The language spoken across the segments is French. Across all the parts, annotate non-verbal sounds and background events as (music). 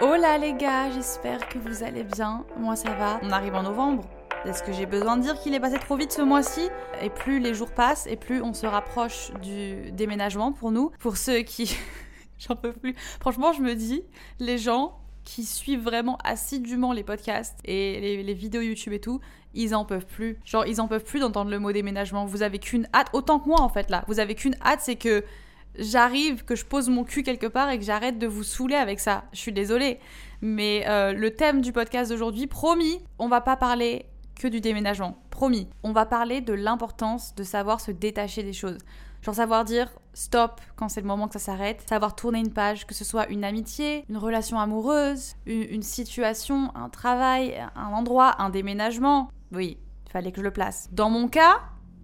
Hola les gars, j'espère que vous allez bien. Moi ça va. On arrive en novembre. Est-ce que j'ai besoin de dire qu'il est passé trop vite ce mois-ci? Et plus les jours passent et plus on se rapproche du déménagement pour nous. Pour ceux qui... (laughs) J'en peux plus. Franchement, je me dis, les gens qui suivent vraiment assidûment les podcasts et les, vidéos YouTube et tout, ils en peuvent plus. Genre, ils en peuvent plus d'entendre le mot déménagement. Vous avez qu'une hâte, autant que moi en fait là. Vous avez qu'une hâte, c'est que j'arrive, que je pose mon cul quelque part et que j'arrête de vous saouler avec ça. Je suis désolée. Mais euh, le thème du podcast d'aujourd'hui, promis, on va pas parler que du déménagement. Promis. On va parler de l'importance de savoir se détacher des choses. Genre savoir dire stop quand c'est le moment que ça s'arrête, savoir tourner une page, que ce soit une amitié, une relation amoureuse, une, situation, un travail, un endroit, un déménagement. Oui, il fallait que je le place. Dans mon cas,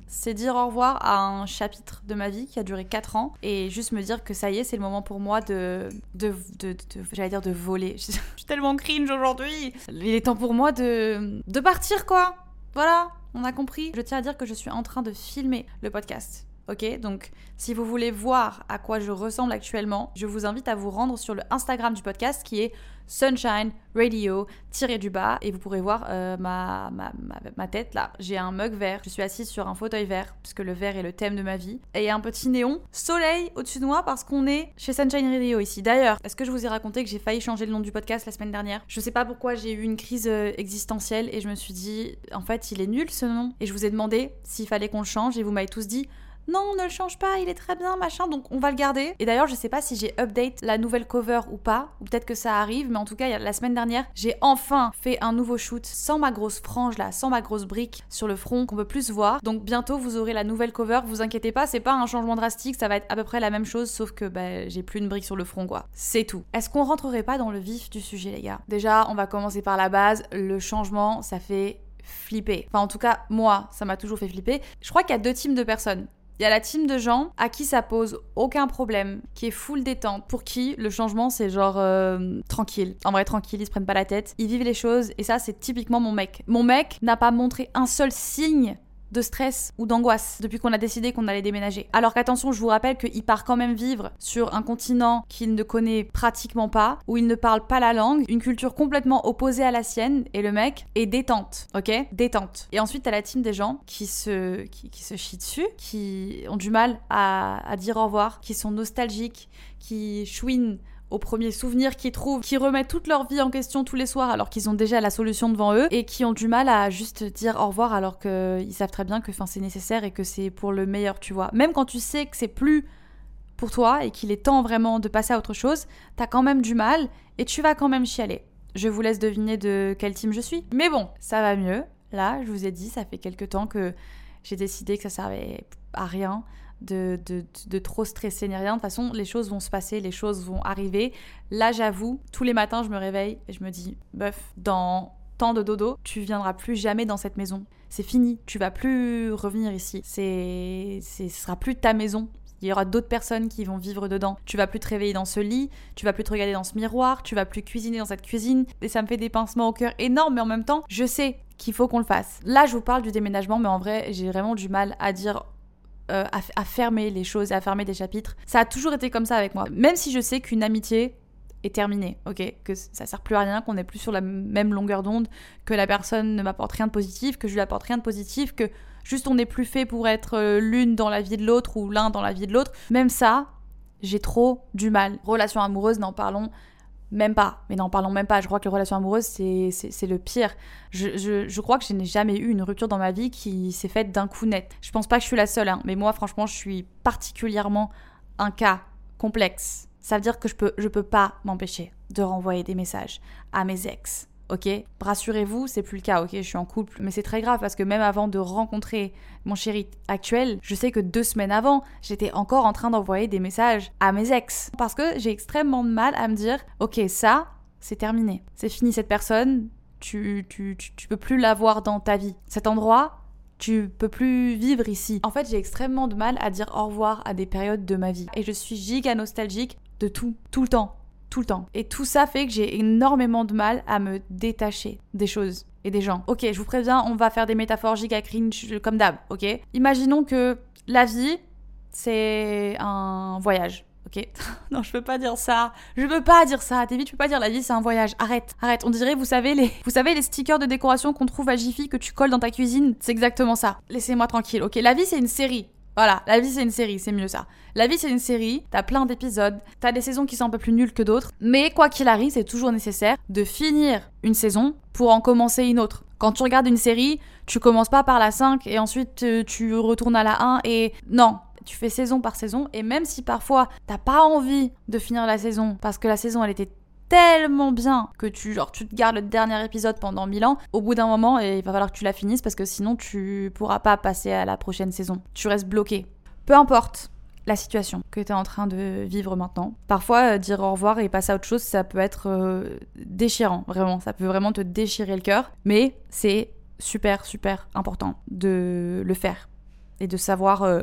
c'est dire au revoir à un chapitre de ma vie qui a duré 4 ans et juste me dire que ça y est, c'est le moment pour moi de, de, de, de- j'allais dire de voler. (laughs) Je suis tellement cringe aujourd'hui. Il est temps pour moi de, de partir quoi. Voilà, on a compris. Je tiens à dire que je suis en train de filmer le podcast. Ok, donc si vous voulez voir à quoi je ressemble actuellement, je vous invite à vous rendre sur le Instagram du podcast qui est Sunshine Radio tiré du bas et vous pourrez voir euh, ma, ma, ma, ma tête là. J'ai un mug vert, je suis assise sur un fauteuil vert puisque le vert est le thème de ma vie et un petit néon soleil au-dessus de moi parce qu'on est chez Sunshine Radio ici. D'ailleurs, est-ce que je vous ai raconté que j'ai failli changer le nom du podcast la semaine dernière? Je sais pas pourquoi j'ai eu une crise euh, existentielle et je me suis dit en fait il est nul ce nom et je vous ai demandé s'il fallait qu'on le change et vous m'avez tous dit non, ne le change pas, il est très bien, machin, donc on va le garder. Et d'ailleurs, je sais pas si j'ai update la nouvelle cover ou pas, peut-être que ça arrive, mais en tout cas, la semaine dernière, j'ai enfin fait un nouveau shoot sans ma grosse frange là, sans ma grosse brique sur le front qu'on peut plus voir. Donc bientôt, vous aurez la nouvelle cover, vous inquiétez pas, c'est pas un changement drastique, ça va être à peu près la même chose, sauf que bah, j'ai plus une brique sur le front quoi. C'est tout. Est-ce qu'on rentrerait pas dans le vif du sujet, les gars? Déjà, on va commencer par la base, le changement, ça fait flipper. Enfin, en tout cas, moi, ça m'a toujours fait flipper. Je crois qu'il y a deux teams de personnes. Il y a la team de gens à qui ça pose aucun problème, qui est full détente, pour qui le changement c'est genre euh, tranquille. En vrai, tranquille, ils se prennent pas la tête, ils vivent les choses, et ça c'est typiquement mon mec. Mon mec n'a pas montré un seul signe de stress ou d'angoisse depuis qu'on a décidé qu'on allait déménager. Alors qu'attention, je vous rappelle qu'il part quand même vivre sur un continent qu'il ne connaît pratiquement pas, où il ne parle pas la langue, une culture complètement opposée à la sienne, et le mec est détente, ok? Détente. Et ensuite, t'as la team des gens qui se, qui, se chient dessus, qui ont du mal à, à dire au revoir, qui sont nostalgiques, qui chouinent au premier souvenir qu'ils trouvent, qui remettent toute leur vie en question tous les soirs alors qu'ils ont déjà la solution devant eux et qui ont du mal à juste dire au revoir alors qu'ils savent très bien que c'est nécessaire et que c'est pour le meilleur, tu vois. Même quand tu sais que c'est plus pour toi et qu'il est temps vraiment de passer à autre chose, t'as quand même du mal et tu vas quand même chialer. Je vous laisse deviner de quel team je suis. Mais bon, ça va mieux. Là, je vous ai dit, ça fait quelques temps que j'ai décidé que ça servait à rien de, de, trop stresser ni rien. De toute façon, les choses vont se passer, les choses vont arriver. Là, j'avoue, tous les matins, je me réveille et je me dis, bof, dans tant de dodo, tu viendras plus jamais dans cette maison. C'est fini, tu vas plus revenir ici. C'est, c'est, ce sera plus ta maison. Il y aura d'autres personnes qui vont vivre dedans. Tu vas plus te réveiller dans ce lit, tu vas plus te regarder dans ce miroir, tu vas plus cuisiner dans cette cuisine. Et ça me fait des pincements au cœur énormes, mais en même temps, je sais qu'il faut qu'on le fasse. Là, je vous parle du déménagement, mais en vrai, j'ai vraiment du mal à dire euh, à, à fermer les choses, à fermer des chapitres. Ça a toujours été comme ça avec moi. Même si je sais qu'une amitié est terminée, ok, que ça sert plus à rien, qu'on n'est plus sur la même longueur d'onde, que la personne ne m'apporte rien de positif, que je lui apporte rien de positif, que juste on n'est plus fait pour être euh, l'une dans la vie de l'autre ou l'un dans la vie de l'autre. Même ça, j'ai trop du mal. Relation amoureuse, n'en parlons même pas. Mais n'en parlons même pas. Je crois que les relations amoureuses, c'est, le pire. Je, je, je crois que je n'ai jamais eu une rupture dans ma vie qui s'est faite d'un coup net. Je pense pas que je suis la seule, hein, mais moi, franchement, je suis particulièrement un cas complexe. Ça veut dire que je peux, je peux pas m'empêcher de renvoyer des messages à mes ex ok Rassurez-vous, c'est plus le cas, ok Je suis en couple, mais c'est très grave parce que même avant de rencontrer mon chéri actuel, je sais que deux semaines avant, j'étais encore en train d'envoyer des messages à mes ex. Parce que j'ai extrêmement de mal à me dire, ok, ça, c'est terminé. C'est fini cette personne, tu, tu, tu, tu peux plus l'avoir dans ta vie. Cet endroit, tu peux plus vivre ici. En fait, j'ai extrêmement de mal à dire au revoir à des périodes de ma vie. Et je suis giga nostalgique de tout, tout le temps, tout le temps. Et tout ça fait que j'ai énormément de mal à me détacher des choses et des gens. Ok, je vous préviens, on va faire des métaphores giga cringe comme d'hab, ok? Imaginons que la vie, c'est un voyage. Ok? (laughs) Non, je peux pas dire ça. Je peux pas dire ça. Vite, tu peux pas dire la vie c'est un voyage. Arrête, arrête. On dirait, vous savez les, vous savez les stickers de décoration qu'on trouve à Jiffy que tu colles dans ta cuisine? C'est exactement ça. Laissez-moi tranquille. Ok, la vie c'est une série. Voilà, la vie c'est une série, c'est mieux ça. La vie c'est une série, t'as plein d'épisodes, t'as des saisons qui sont un peu plus nulles que d'autres, mais quoi qu'il arrive, c'est toujours nécessaire de finir une saison pour en commencer une autre. Quand tu regardes une série, tu commences pas par la 5 et ensuite tu retournes à la 1 et non, tu fais saison par saison et même si parfois t'as pas envie de finir la saison parce que la saison elle était tellement bien que tu genre tu te gardes le dernier épisode pendant mille ans, au bout d'un moment il va falloir que tu la finisses parce que sinon tu pourras pas passer à la prochaine saison. Tu restes bloqué. Peu importe la situation que tu es en train de vivre maintenant. Parfois, euh, dire au revoir et passer à autre chose, ça peut être euh, déchirant, vraiment. Ça peut vraiment te déchirer le cœur. Mais c'est super, super important de le faire et de savoir euh,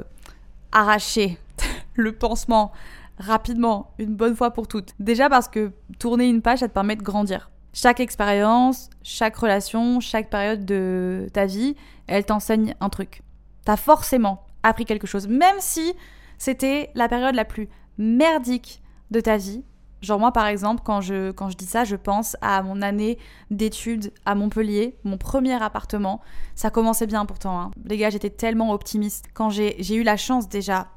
arracher (laughs) le pansement rapidement, une bonne fois pour toutes. Déjà parce que tourner une page, ça te permet de grandir. Chaque expérience, chaque relation, chaque période de ta vie, elle t'enseigne un truc. T'as forcément appris quelque chose, même si c'était la période la plus merdique de ta vie. Genre moi par exemple, quand je, quand je dis ça, je pense à mon année d'études à Montpellier, mon premier appartement. Ça commençait bien pourtant. Hein. Les gars, j'étais tellement optimiste. Quand j'ai eu la chance déjà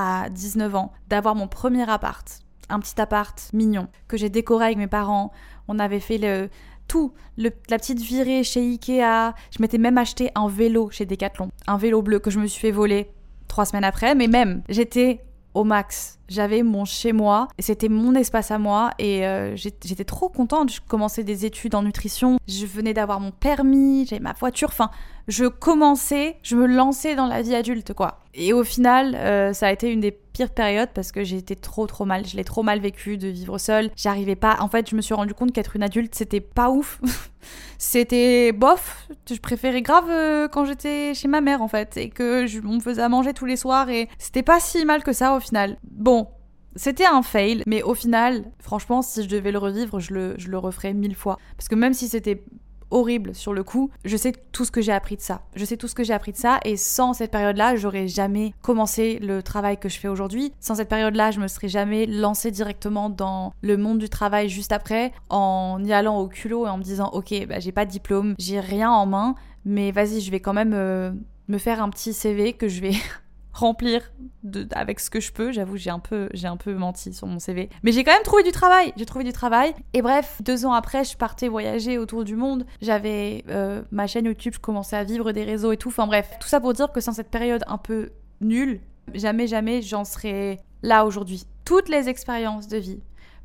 à 19 ans d'avoir mon premier appart, un petit appart mignon que j'ai décoré avec mes parents. On avait fait le tout, la petite virée chez Ikea. Je m'étais même acheté un vélo chez Decathlon, un vélo bleu que je me suis fait voler trois semaines après. Mais même, j'étais au max. J'avais mon chez moi c'était mon espace à moi et euh, j'étais trop contente. Je commençais des études en nutrition, je venais d'avoir mon permis, j'avais ma voiture. Enfin, je commençais, je me lançais dans la vie adulte quoi. Et au final, euh, ça a été une des pires périodes parce que j'étais trop trop mal. Je l'ai trop mal vécu de vivre seule. J'arrivais pas. En fait, je me suis rendu compte qu'être une adulte, c'était pas ouf. (laughs) c'était bof. Je préférais grave euh, quand j'étais chez ma mère en fait et que je, on me faisait à manger tous les soirs et c'était pas si mal que ça au final. Bon, c'était un fail, mais au final, franchement, si je devais le revivre, je le, referais mille fois. Parce que même si c'était horrible sur le coup. Je sais tout ce que j'ai appris de ça. Je sais tout ce que j'ai appris de ça et sans cette période-là, j'aurais jamais commencé le travail que je fais aujourd'hui. Sans cette période-là, je me serais jamais lancée directement dans le monde du travail juste après en y allant au culot et en me disant OK, bah, j'ai pas de diplôme, j'ai rien en main, mais vas-y, je vais quand même euh, me faire un petit CV que je vais (laughs) remplir avec ce que je peux. J'avoue, j'ai un peu, j'ai un peu menti sur mon CV, mais j'ai quand même trouvé du travail. J'ai trouvé du travail. Et bref, deux ans après, je partais voyager autour du monde. J'avais euh, ma chaîne YouTube, je commençais à vivre des réseaux et tout. Enfin bref, tout ça pour dire que sans cette période un peu nulle, jamais, jamais, j'en serais là aujourd'hui. Toutes les expériences de vie,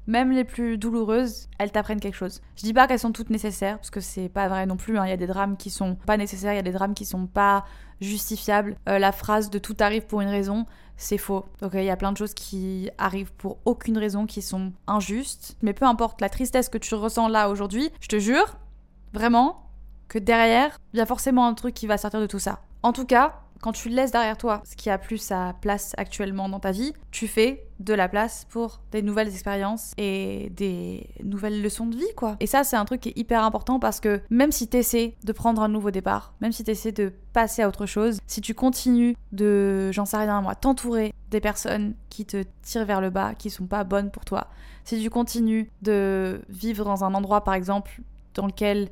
même les plus douloureuses, elles t'apprennent quelque chose. Je dis pas qu'elles sont toutes nécessaires, parce que c'est pas vrai non plus. Hein. Il y a des drames qui sont pas nécessaires, il y a des drames qui sont pas justifiables. Euh, la phrase de tout arrive pour une raison, c'est faux. Donc il y a plein de choses qui arrivent pour aucune raison, qui sont injustes. Mais peu importe la tristesse que tu ressens là aujourd'hui, je te jure, vraiment, que derrière, il y a forcément un truc qui va sortir de tout ça. En tout cas, quand tu laisses derrière toi ce qui a plus sa place actuellement dans ta vie, tu fais de la place pour des nouvelles expériences et des nouvelles leçons de vie, quoi. Et ça, c'est un truc qui est hyper important parce que même si tu essaies de prendre un nouveau départ, même si tu essaies de passer à autre chose, si tu continues de, j'en sais rien moi, t'entourer des personnes qui te tirent vers le bas, qui sont pas bonnes pour toi, si tu continues de vivre dans un endroit, par exemple, dans lequel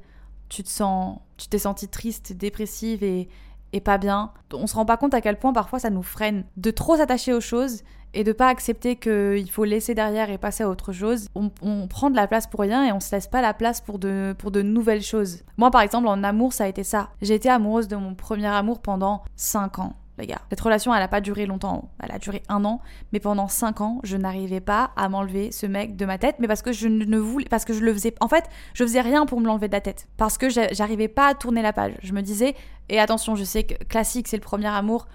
tu te sens, tu t'es senti triste, dépressive et, et pas bien. On se rend pas compte à quel point parfois ça nous freine de trop s'attacher aux choses et de pas accepter qu'il faut laisser derrière et passer à autre chose. On, prend de la place pour rien et on se laisse pas la place pour de, pour de nouvelles choses. Moi par exemple en amour ça a été ça. J'ai été amoureuse de mon premier amour pendant 5 ans. Les gars. Cette relation, elle a pas duré longtemps. Elle a duré un an. Mais pendant cinq ans, je n'arrivais pas à m'enlever ce mec de ma tête. Mais parce que je ne voulais. Parce que je le faisais. En fait, je faisais rien pour me l'enlever de la tête. Parce que j'arrivais pas à tourner la page. Je me disais. Et attention, je sais que classique, c'est le premier amour.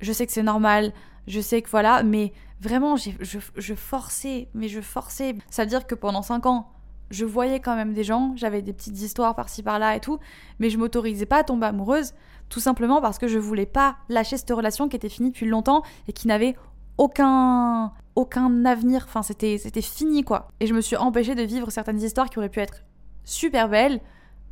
Je sais que c'est normal. Je sais que voilà. Mais vraiment, je, je forçais. Mais je forçais. Ça veut dire que pendant cinq ans, je voyais quand même des gens, j'avais des petites histoires par-ci par-là et tout, mais je m'autorisais pas à tomber amoureuse, tout simplement parce que je voulais pas lâcher cette relation qui était finie depuis longtemps et qui n'avait aucun aucun avenir, enfin c'était c'était fini quoi. Et je me suis empêchée de vivre certaines histoires qui auraient pu être super belles,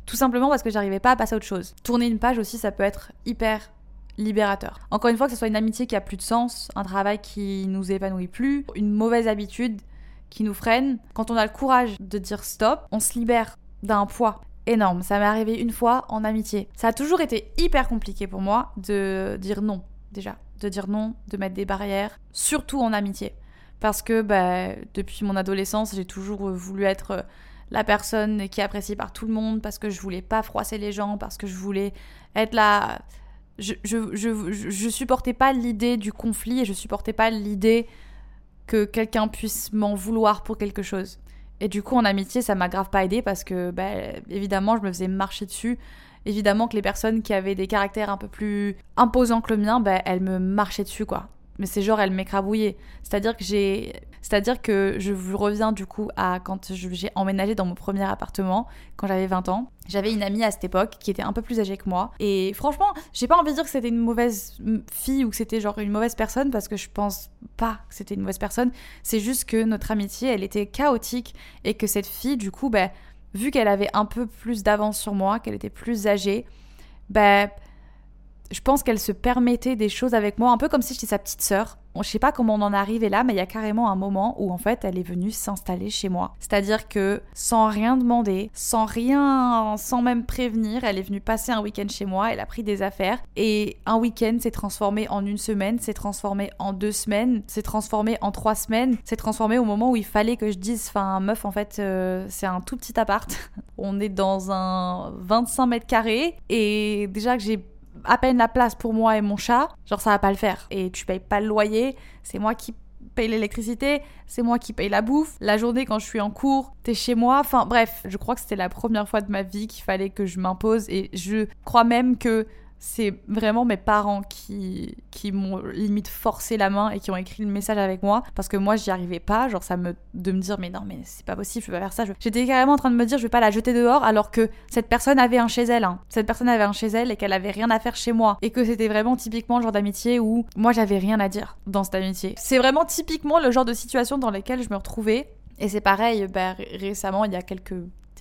tout simplement parce que j'arrivais pas à passer à autre chose. Tourner une page aussi, ça peut être hyper libérateur. Encore une fois, que ce soit une amitié qui a plus de sens, un travail qui nous épanouit plus, une mauvaise habitude qui nous freine. Quand on a le courage de dire stop, on se libère d'un poids énorme. Ça m'est arrivé une fois en amitié. Ça a toujours été hyper compliqué pour moi de dire non, déjà. De dire non, de mettre des barrières, surtout en amitié. Parce que bah, depuis mon adolescence, j'ai toujours voulu être la personne qui est appréciée par tout le monde, parce que je voulais pas froisser les gens, parce que je voulais être là. Je, je, je, je supportais pas l'idée du conflit et je supportais pas l'idée que quelqu'un puisse m'en vouloir pour quelque chose. Et du coup, en amitié, ça m'a grave pas aidé parce que, bah, évidemment, je me faisais marcher dessus. Évidemment que les personnes qui avaient des caractères un peu plus imposants que le mien, bah, elles me marchaient dessus, quoi mais c'est genre elle m'écrabouillait. C'est-à-dire que j'ai c'est-à-dire que je reviens du coup à quand j'ai emménagé dans mon premier appartement quand j'avais 20 ans. J'avais une amie à cette époque qui était un peu plus âgée que moi et franchement, j'ai pas envie de dire que c'était une mauvaise fille ou que c'était genre une mauvaise personne parce que je pense pas que c'était une mauvaise personne, c'est juste que notre amitié, elle était chaotique et que cette fille du coup ben vu qu'elle avait un peu plus d'avance sur moi, qu'elle était plus âgée, ben je pense qu'elle se permettait des choses avec moi, un peu comme si j'étais sa petite sœur. Je sais pas comment on en est arrivé là, mais il y a carrément un moment où en fait elle est venue s'installer chez moi. C'est-à-dire que sans rien demander, sans rien, sans même prévenir, elle est venue passer un week-end chez moi, elle a pris des affaires et un week-end s'est transformé en une semaine, s'est transformé en deux semaines, s'est transformé en trois semaines, s'est transformé au moment où il fallait que je dise, enfin meuf en fait euh, c'est un tout petit appart, (laughs) on est dans un 25 mètres carrés et déjà que j'ai à peine la place pour moi et mon chat, genre ça va pas le faire. Et tu payes pas le loyer, c'est moi qui paye l'électricité, c'est moi qui paye la bouffe. La journée quand je suis en cours, t'es chez moi. Enfin bref, je crois que c'était la première fois de ma vie qu'il fallait que je m'impose et je crois même que c'est vraiment mes parents qui, qui m'ont limite forcé la main et qui ont écrit le message avec moi. Parce que moi j'y arrivais pas. Genre ça me de me dire mais non mais c'est pas possible je vais pas faire ça. J'étais carrément en train de me dire je vais pas la jeter dehors alors que cette personne avait un chez elle hein. cette personne avait un chez elle et qu'elle avait rien à faire chez moi. Et que c'était vraiment typiquement le genre d'amitié où moi j'avais rien à dire dans cette amitié. C'est vraiment typiquement le genre de situation dans lesquelles je me retrouvais. Et c'est pareil, bah, récemment, il y a quelques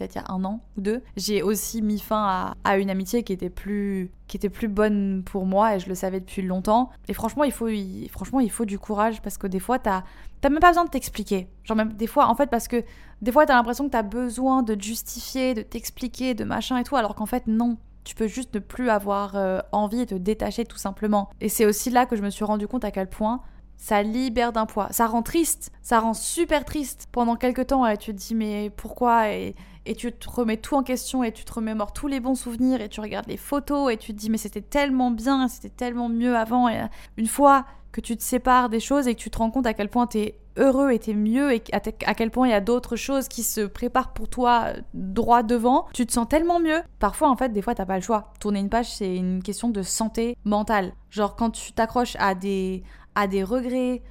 il y a un an ou deux, j'ai aussi mis fin à, une amitié qui était plus qui était plus bonne pour moi et je le savais depuis longtemps. Et franchement, il faut franchement il faut du courage parce que des fois t'as t'as même pas besoin de t'expliquer. Genre même des fois en fait parce que des fois t'as l'impression que t'as besoin de te justifier, de t'expliquer, de machin et tout, alors qu'en fait non. Tu peux juste ne plus avoir euh, envie et te détacher tout simplement. Et c'est aussi là que je me suis rendu compte à quel point ça libère d'un poids. Ça rend triste, ça rend super triste pendant quelques temps. Et tu te dis mais pourquoi et, et tu te remets tout en question et tu te remémores tous les bons souvenirs et tu regardes les photos et tu te dis mais c'était tellement bien, c'était tellement mieux avant. Euh, une fois que tu te sépares des choses et que tu te rends compte à quel point tu es heureux et t'es mieux et à, quel point il y a d'autres choses qui se préparent pour toi euh, droit devant, tu te sens tellement mieux. Parfois, en fait, des fois, t'as pas le choix. Tourner une page, c'est une question de santé mentale. Genre, quand tu t'accroches à des, à des regrets,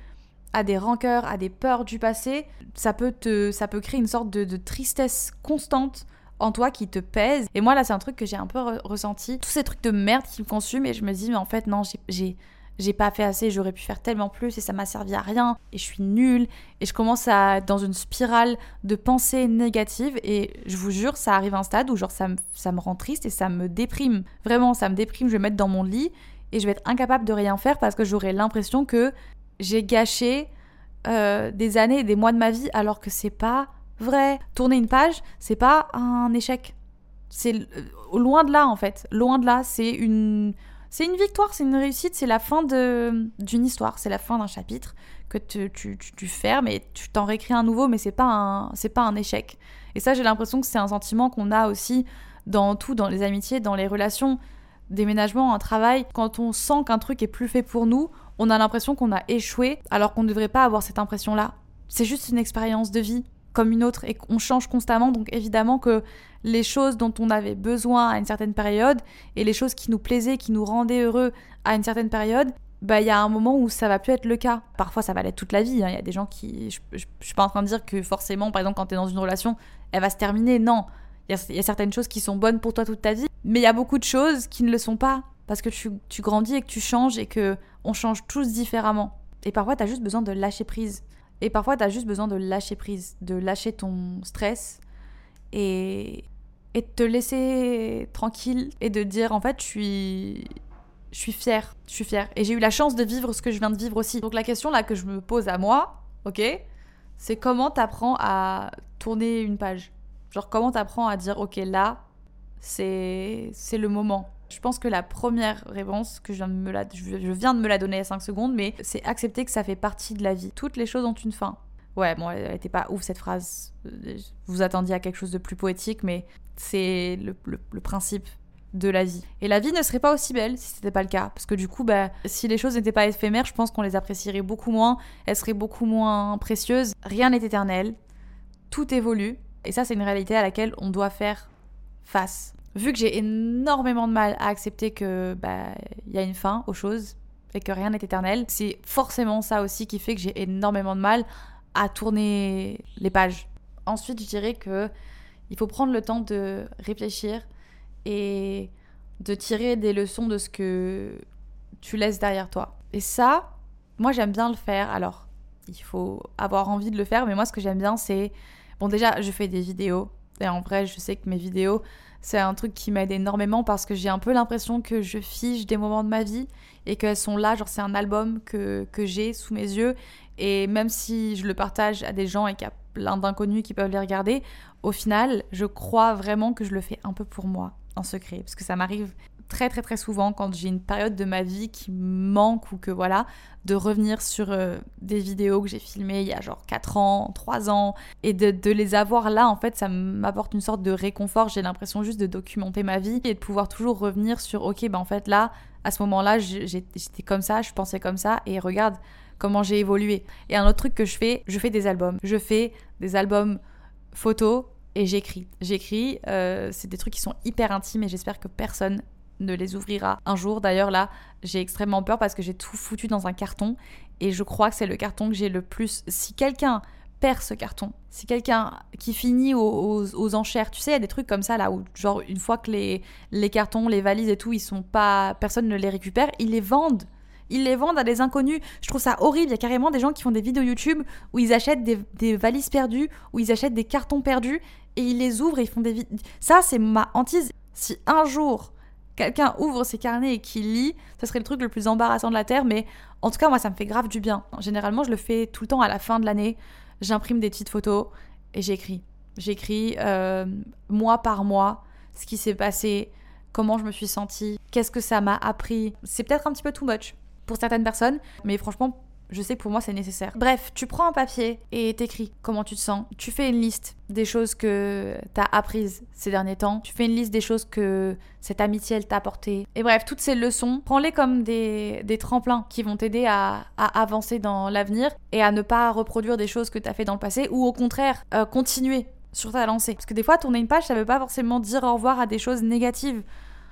à des rancœurs, à des peurs du passé, ça peut, te, ça peut créer une sorte de, tristesse constante en toi qui te pèse. Et moi, là, c'est un truc que j'ai un peu ressenti. Tous ces trucs de merde qui me consument et je me dis, mais en fait, non, j'ai j'ai pas fait assez, j'aurais pu faire tellement plus et ça m'a servi à rien et je suis nulle et je commence à être dans une spirale de pensées négatives et je vous jure ça arrive à un stade où genre ça me, ça me rend triste et ça me déprime. Vraiment ça me déprime, je vais me mettre dans mon lit et je vais être incapable de rien faire parce que j'aurai l'impression que j'ai gâché euh, des années et des mois de ma vie alors que c'est pas vrai. Tourner une page, c'est pas un échec. C'est euh, loin de là en fait. Loin de là, c'est une c'est une victoire, c'est une réussite, c'est la fin d'une histoire, c'est la fin d'un chapitre que tu, tu, tu, fermes et tu t'en réécris un nouveau, mais c'est pas un c'est pas un échec. Et ça, j'ai l'impression que c'est un sentiment qu'on a aussi dans tout, dans les amitiés, dans les relations déménagement, un travail, quand on sent qu'un truc est plus fait pour nous, on a l'impression qu'on a échoué alors qu'on ne devrait pas avoir cette impression-là. C'est juste une expérience de vie comme une autre et qu'on change constamment. Donc évidemment que les choses dont on avait besoin à une certaine période et les choses qui nous plaisaient, qui nous rendaient heureux à une certaine période, bah il y a un moment où ça va plus être le cas. Parfois ça va l'être toute la vie. Hein. Il y a des gens qui, je, je, suis pas en train de dire que forcément, par exemple, quand tu es dans une relation, elle va se terminer. Non, il y, a certaines choses qui sont bonnes pour toi toute ta vie, mais il y a beaucoup de choses qui ne le sont pas parce que tu, tu grandis et que tu changes et que on change tous différemment. Et parfois tu as juste besoin de lâcher prise. Et parfois, tu as juste besoin de lâcher prise, de lâcher ton stress et, et de te laisser tranquille et de dire en fait, je suis, je suis fière, je suis fière. Et j'ai eu la chance de vivre ce que je viens de vivre aussi. Donc la question là que je me pose à moi, ok, c'est comment t'apprends à tourner une page? Genre comment t'apprends à dire ok là, c'est le moment? Je pense que la première réponse, que je viens de me la, je viens de me la donner à 5 secondes, mais c'est accepter que ça fait partie de la vie. Toutes les choses ont une fin. Ouais, bon, elle était pas ouf cette phrase. Vous attendiez à quelque chose de plus poétique, mais c'est le, principe de la vie. Et la vie ne serait pas aussi belle si c'était pas le cas. Parce que du coup, bah, si les choses n'étaient pas éphémères, je pense qu'on les apprécierait beaucoup moins. Elles seraient beaucoup moins précieuses. Rien n'est éternel. Tout évolue. Et ça, c'est une réalité à laquelle on doit faire face vu que j'ai énormément de mal à accepter que bah y a une fin aux choses et que rien n'est éternel, c'est forcément ça aussi qui fait que j'ai énormément de mal à tourner les pages. Ensuite, je dirais que il faut prendre le temps de réfléchir et de tirer des leçons de ce que tu laisses derrière toi. Et ça, moi j'aime bien le faire. Alors, il faut avoir envie de le faire, mais moi ce que j'aime bien c'est bon déjà, je fais des vidéos et en vrai, je sais que mes vidéos c'est un truc qui m'aide énormément parce que j'ai un peu l'impression que je fiche des moments de ma vie et qu'elles sont là, genre c'est un album que, que j'ai sous mes yeux. Et même si je le partage à des gens et qu'il y a plein d'inconnus qui peuvent les regarder, au final, je crois vraiment que je le fais un peu pour moi, en secret, parce que ça m'arrive très très très souvent quand j'ai une période de ma vie qui manque ou que voilà, de revenir sur euh, des vidéos que j'ai filmées il y a genre 4 ans, 3 ans, et de, les avoir là, en fait, ça m'apporte une sorte de réconfort. J'ai l'impression juste de documenter ma vie et de pouvoir toujours revenir sur, ok, ben en fait là, à ce moment-là, j'étais comme ça, je pensais comme ça, et regarde comment j'ai évolué. Et un autre truc que je fais, je fais des albums. Je fais des albums photos et j'écris. J'écris, euh, c'est des trucs qui sont hyper intimes et j'espère que personne ne les ouvrira un jour. D'ailleurs, là, j'ai extrêmement peur parce que j'ai tout foutu dans un carton et je crois que c'est le carton que j'ai le plus. Si quelqu'un perd ce carton, si quelqu'un qui finit aux, enchères, tu sais, il y a des trucs comme ça là où, genre, une fois que les, les cartons, les valises et tout, ils sont pas. Personne ne les récupère, ils les vendent. Ils les vendent à des inconnus. Je trouve ça horrible. Il y a carrément des gens qui font des vidéos YouTube où ils achètent des, des valises perdues, où ils achètent des cartons perdus et ils les ouvrent et ils font des. Ça, c'est ma hantise. Si un jour quelqu'un ouvre ses carnets et qui lit, ça serait le truc le plus embarrassant de la Terre, mais en tout cas, moi, ça me fait grave du bien. Généralement, je le fais tout le temps à la fin de l'année. J'imprime des petites photos et j'écris. J'écris euh, mois par mois ce qui s'est passé, comment je me suis sentie, qu'est-ce que ça m'a appris. C'est peut-être un petit peu too much pour certaines personnes, mais franchement, je sais que pour moi c'est nécessaire. Bref, tu prends un papier et t'écris comment tu te sens. Tu fais une liste des choses que t'as apprises ces derniers temps. Tu fais une liste des choses que cette amitié elle t'a apporté. Et bref, toutes ces leçons, prends-les comme des, des, tremplins qui vont t'aider à, à, avancer dans l'avenir et à ne pas reproduire des choses que t'as fait dans le passé ou au contraire euh, continuer sur ta lancée. Parce que des fois, tourner une page, ça veut pas forcément dire au revoir à des choses négatives.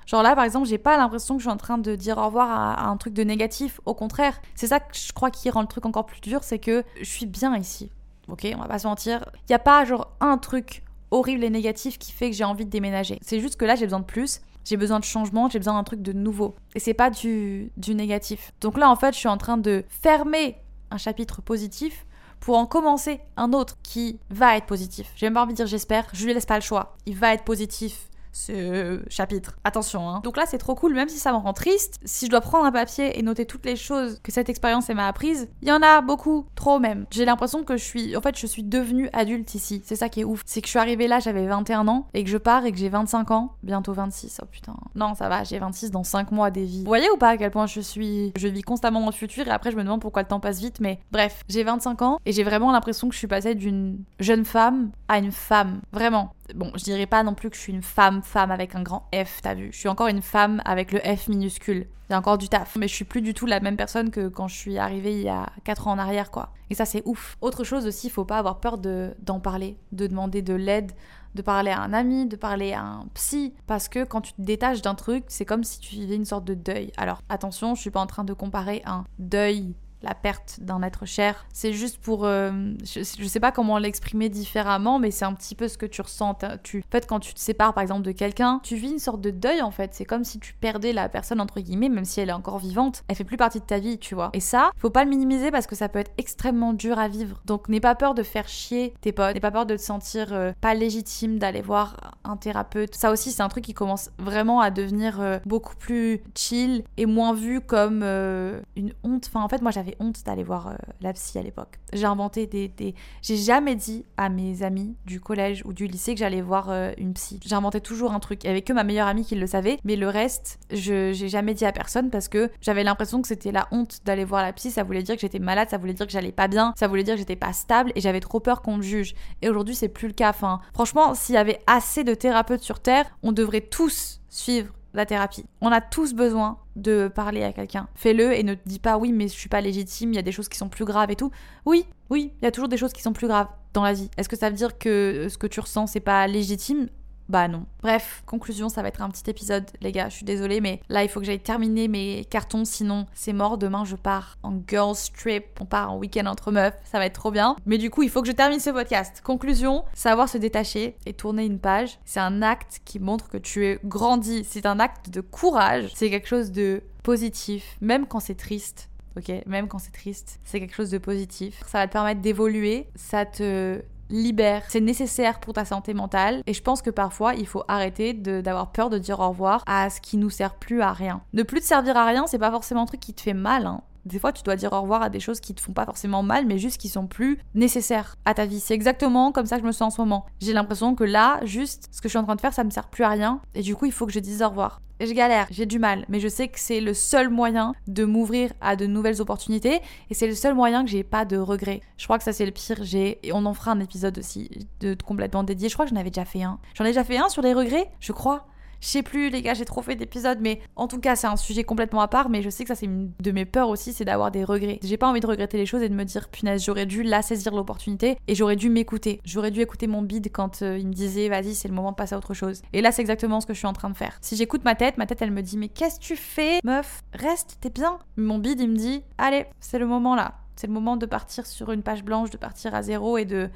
Genre là, par exemple, j'ai pas l'impression que je suis en train de dire au revoir à, un truc de négatif. Au contraire, c'est ça que je crois qui rend le truc encore plus dur, c'est que je suis bien ici. Ok, on va pas se mentir. Il y a pas genre un truc horrible et négatif qui fait que j'ai envie de déménager. C'est juste que là, j'ai besoin de plus. J'ai besoin de changement, j'ai besoin d'un truc de nouveau. Et c'est pas du, du négatif. Donc là, en fait, je suis en train de fermer un chapitre positif pour en commencer un autre qui va être positif. J'ai même pas envie de dire j'espère, je lui laisse pas le choix. Il va être positif ce chapitre. Attention, hein. Donc là, c'est trop cool, même si ça me rend triste. Si je dois prendre un papier et noter toutes les choses que cette expérience m'a apprises, il y en a beaucoup, trop même. J'ai l'impression que je suis, en fait, je suis devenue adulte ici. C'est ça qui est ouf. C'est que je suis arrivée là, j'avais 21 ans, et que je pars et que j'ai 25 ans, bientôt 26. Oh putain. Non, ça va, j'ai 26 dans 5 mois des vies. Vous voyez ou pas à quel point je suis. Je vis constamment dans le futur et après, je me demande pourquoi le temps passe vite, mais bref, j'ai 25 ans et j'ai vraiment l'impression que je suis passée d'une jeune femme à une femme. Vraiment. Bon, je dirais pas non plus que je suis une femme, femme avec un grand F, t'as vu. Je suis encore une femme avec le F minuscule. A encore du taf. Mais je suis plus du tout la même personne que quand je suis arrivée il y a 4 ans en arrière, quoi. Et ça, c'est ouf. Autre chose aussi, faut pas avoir peur de, d'en parler, de demander de l'aide, de parler à un ami, de parler à un psy. Parce que quand tu te détaches d'un truc, c'est comme si tu vivais une sorte de deuil. Alors, attention, je suis pas en train de comparer un deuil la perte d'un être cher. C'est juste pour... Euh, je, je, sais pas comment l'exprimer différemment, mais c'est un petit peu ce que tu ressens. Tu, en fait, quand tu te sépares par exemple de quelqu'un, tu vis une sorte de deuil en fait. C'est comme si tu perdais la personne entre guillemets, même si elle est encore vivante. Elle fait plus partie de ta vie, tu vois. Et ça, faut pas le minimiser parce que ça peut être extrêmement dur à vivre. Donc n'aie pas peur de faire chier tes potes. N'aie pas peur de te sentir euh, pas légitime d'aller voir un thérapeute. Ça aussi, c'est un truc qui commence vraiment à devenir euh, beaucoup plus chill et moins vu comme une honte. Enfin, en fait, moi j'avais honte d'aller voir euh, la psy à l'époque. J'ai inventé des, des... J'ai jamais dit à mes amis du collège ou du lycée que j'allais voir euh, une psy. J'inventais toujours un truc. Il y avait que ma meilleure amie qui le savait, mais le reste, je j'ai jamais dit à personne parce que j'avais l'impression que c'était la honte d'aller voir la psy. Ça voulait dire que j'étais malade, ça voulait dire que j'allais pas bien, ça voulait dire que j'étais pas stable et j'avais trop peur qu'on me juge. Et aujourd'hui, c'est plus le cas. Enfin, franchement, s'il y avait assez de thérapeutes sur Terre, on devrait tous suivre la thérapie. On a tous besoin de parler à quelqu'un. Fais-le et ne te dis pas oui mais je suis pas légitime, il y a des choses qui sont plus graves et tout. Oui, oui, il y a toujours des choses qui sont plus graves dans la vie. Est-ce que ça veut dire que ce que tu ressens c'est pas légitime? Bah non. Bref, conclusion, ça va être un petit épisode, les gars. Je suis désolée, mais là, il faut que j'aille terminer mes cartons, sinon c'est mort. Demain, je pars en girls trip. On part en week-end entre meufs. Ça va être trop bien. Mais du coup, il faut que je termine ce podcast. Conclusion, savoir se détacher et tourner une page, c'est un acte qui montre que tu es grandi. C'est un acte de courage. C'est quelque chose de positif, même quand c'est triste. Ok, même quand c'est triste, c'est quelque chose de positif. Ça va te permettre d'évoluer, ça te libère. C'est nécessaire pour ta santé mentale. Et je pense que parfois, il faut arrêter d'avoir peur de dire au revoir à ce qui nous sert plus à rien. Ne plus te servir à rien, c'est pas forcément un truc qui te fait mal. Hein. Des fois, tu dois dire au revoir à des choses qui te font pas forcément mal, mais juste qui sont plus nécessaires à ta vie. C'est exactement comme ça que je me sens en ce moment. J'ai l'impression que là, juste, ce que je suis en train de faire, ça me sert plus à rien. Et du coup, il faut que je dise au revoir. Et je galère, j'ai du mal, mais je sais que c'est le seul moyen de m'ouvrir à de nouvelles opportunités et c'est le seul moyen que j'ai pas de regrets. Je crois que ça c'est le pire, j'ai et on en fera un épisode aussi de complètement dédié. Je crois que j'en avais déjà fait un. J'en ai déjà fait un sur les regrets, je crois. Je sais plus, les gars, j'ai trop fait d'épisodes, mais en tout cas, c'est un sujet complètement à part. Mais je sais que ça, c'est une de mes peurs aussi, c'est d'avoir des regrets. J'ai pas envie de regretter les choses et de me dire, punaise, j'aurais dû la saisir l'opportunité et j'aurais dû m'écouter. J'aurais dû écouter mon bide quand euh, il me disait, vas-y, c'est le moment de passer à autre chose. Et là, c'est exactement ce que je suis en train de faire. Si j'écoute ma tête, ma tête, elle me dit, mais qu'est-ce que tu fais, meuf? Reste, t'es bien. Mon bide, il me dit, allez, c'est le moment là. C'est le moment de partir sur une page blanche, de partir à zéro et de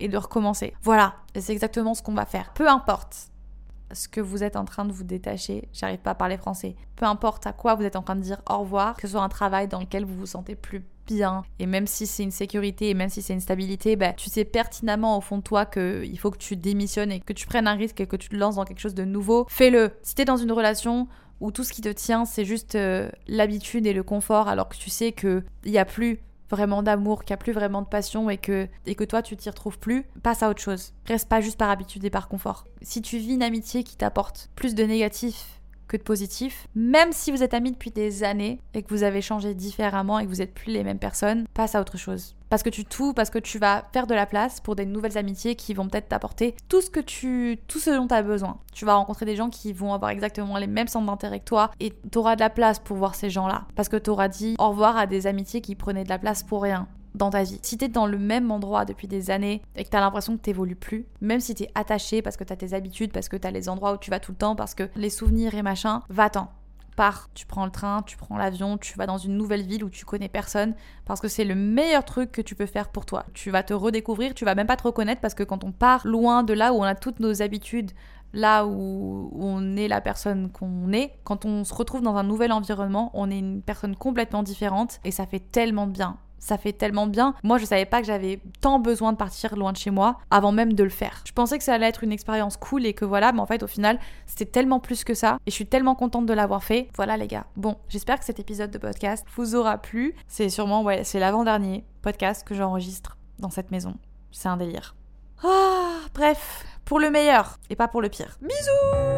et de recommencer. Voilà, c'est exactement ce qu'on va faire. Peu importe ce que vous êtes en train de vous détacher, j'arrive pas à parler français, peu importe à quoi vous êtes en train de dire au revoir, que ce soit un travail dans lequel vous vous sentez plus bien, et même si c'est une sécurité, et même si c'est une stabilité, ben, tu sais pertinemment au fond de toi qu'il faut que tu démissionnes et que tu prennes un risque et que tu te lances dans quelque chose de nouveau, fais-le. Si t'es dans une relation où tout ce qui te tient, c'est juste euh, l'habitude et le confort, alors que tu sais qu'il n'y a plus vraiment d'amour, qu'il n'y a plus vraiment de passion et que, et que toi tu t'y retrouves plus, passe à autre chose. Reste pas juste par habitude et par confort. Si tu vis une amitié qui t'apporte plus de négatif que de positif. Même si vous êtes amis depuis des années et que vous avez changé différemment et que vous n'êtes plus les mêmes personnes, passe à autre chose. Parce que tu tout, parce que tu vas faire de la place pour des nouvelles amitiés qui vont peut-être t'apporter tout ce que tu, tout ce dont tu as besoin. Tu vas rencontrer des gens qui vont avoir exactement les mêmes centres d'intérêt que toi et tu auras de la place pour voir ces gens-là. Parce que tu auras dit au revoir à des amitiés qui prenaient de la place pour rien dans ta vie. Si t'es dans le même endroit depuis des années et que t'as l'impression que t'évolues plus, même si t'es attaché parce que t'as tes habitudes, parce que t'as les endroits où tu vas tout le temps, parce que les souvenirs et machin, va-t'en. Tu prends le train, tu prends l'avion, tu vas dans une nouvelle ville où tu connais personne, parce que c'est le meilleur truc que tu peux faire pour toi. Tu vas te redécouvrir, tu vas même pas te reconnaître parce que quand on part loin de là où on a toutes nos habitudes, là où on est la personne qu'on est, quand on se retrouve dans un nouvel environnement, on est une personne complètement différente et ça fait tellement bien ça fait tellement bien. Moi, je savais pas que j'avais tant besoin de partir loin de chez moi avant même de le faire. Je pensais que ça allait être une expérience cool et que voilà, mais en fait, au final, c'était tellement plus que ça et je suis tellement contente de l'avoir fait. Voilà, les gars. Bon, j'espère que cet épisode de podcast vous aura plu. C'est sûrement, ouais, c'est l'avant-dernier podcast que j'enregistre dans cette maison. C'est un délire. Ah, bref, pour le meilleur et pas pour le pire. Bisous